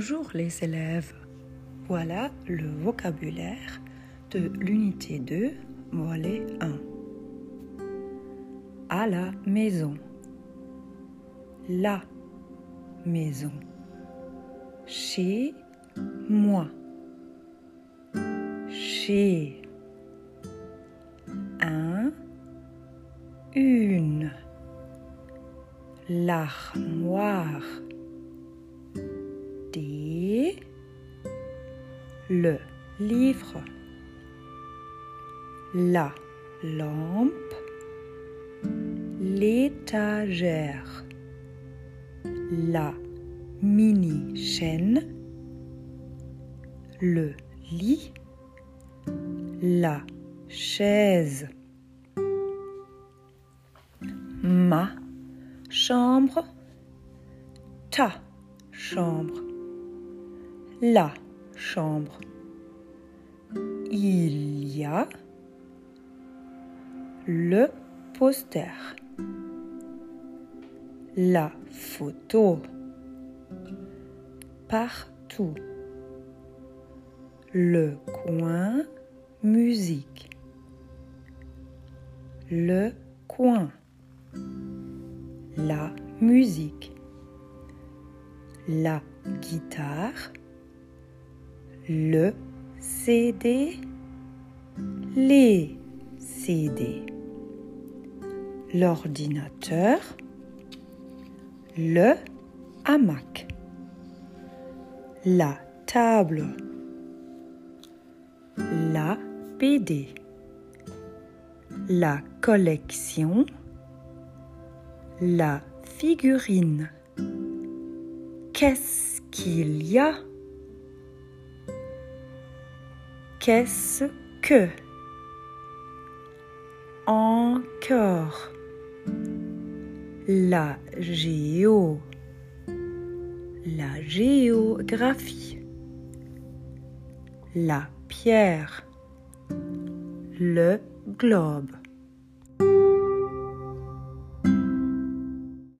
Bonjour les élèves. Voilà le vocabulaire de l'unité 2, volet 1. À la maison. La maison. Chez moi. Chez un, une. L'armoire le livre. La lampe. L'étagère. La mini chaîne. Le lit. La chaise. Ma chambre. Ta chambre. La Il y a le poster, la photo, partout, le coin musique, le coin, la musique, la guitare, le CD, les CD, l'ordinateur, le hamac, la table, la BD, la collection, la figurine. Qu'est-ce qu'il y a? Qu'est-ce que? Encore. La géo. La géographie. La pierre. Le globe